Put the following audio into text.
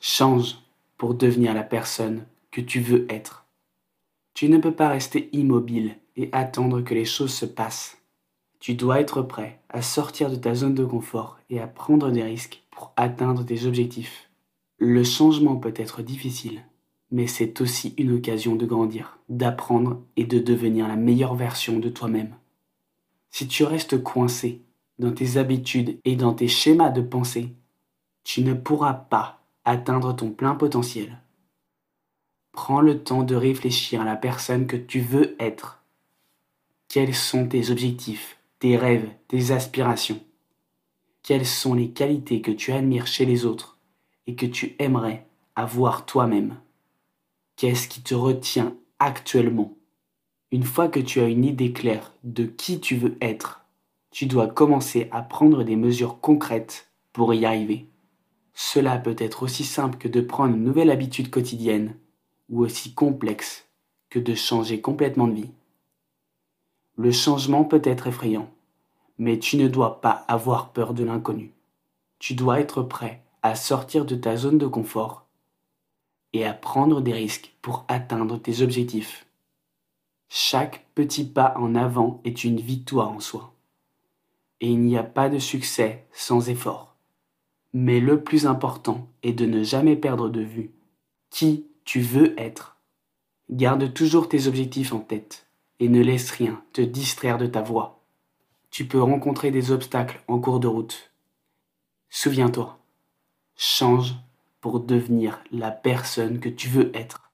Change pour devenir la personne que tu veux être. Tu ne peux pas rester immobile et attendre que les choses se passent. Tu dois être prêt à sortir de ta zone de confort et à prendre des risques pour atteindre tes objectifs. Le changement peut être difficile, mais c'est aussi une occasion de grandir, d'apprendre et de devenir la meilleure version de toi-même. Si tu restes coincé dans tes habitudes et dans tes schémas de pensée, tu ne pourras pas atteindre ton plein potentiel. Prends le temps de réfléchir à la personne que tu veux être. Quels sont tes objectifs tes rêves, tes aspirations? Quelles sont les qualités que tu admires chez les autres et que tu aimerais avoir toi-même? Qu'est-ce qui te retient actuellement? Une fois que tu as une idée claire de qui tu veux être, tu dois commencer à prendre des mesures concrètes pour y arriver. Cela peut être aussi simple que de prendre une nouvelle habitude quotidienne ou aussi complexe que de changer complètement de vie. Le changement peut être effrayant, mais tu ne dois pas avoir peur de l'inconnu. Tu dois être prêt à sortir de ta zone de confort et à prendre des risques pour atteindre tes objectifs. Chaque petit pas en avant est une victoire en soi. Et il n'y a pas de succès sans effort. Mais le plus important est de ne jamais perdre de vue qui tu veux être. Garde toujours tes objectifs en tête et ne laisse rien te distraire de ta voie. Tu peux rencontrer des obstacles en cours de route. Souviens-toi, change pour devenir la personne que tu veux être.